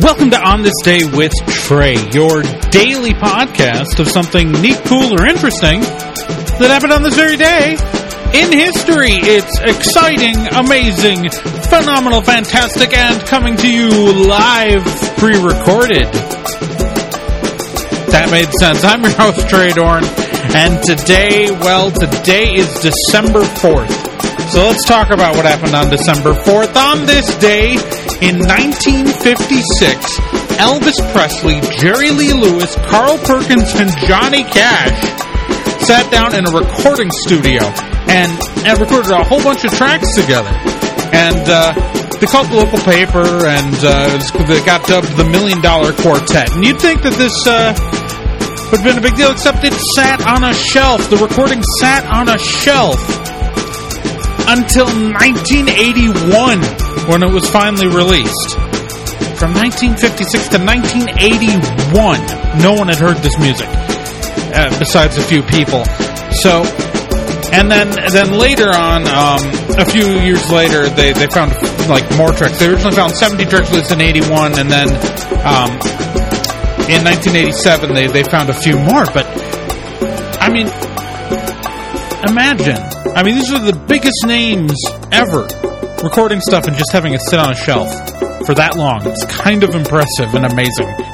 Welcome to On This Day with Trae, your daily podcast of something neat, cool, or interesting that happened on this very day in history. It's exciting, amazing, phenomenal, fantastic, and coming to you live, pre recorded. That made sense. I'm your host, Trae Dorn, and today, well, today is December 4th. So let's talk about what happened on December 4th. On this day, in 1956, Elvis Presley, Jerry Lee Lewis, Carl Perkins, and Johnny Cash sat down in a recording studio and, and recorded a whole bunch of tracks together. And uh, they called the local paper, and uh, they got dubbed the Million Dollar Quartet. And you'd think that this uh, would have been a big deal, except it sat on a shelf. The recording sat on a shelf until 1981 when it was finally released. From 1956 to 1981, no one had heard this music uh, besides a few people. So, and then then later on, um, a few years later, they, they found like more tracks. They originally found 70 tracks in 81, and then um, in 1987 they, they found a few more. But I mean, imagine. I mean, these are the biggest names ever recording stuff and just having it sit on a shelf for that long. It's kind of impressive and amazing.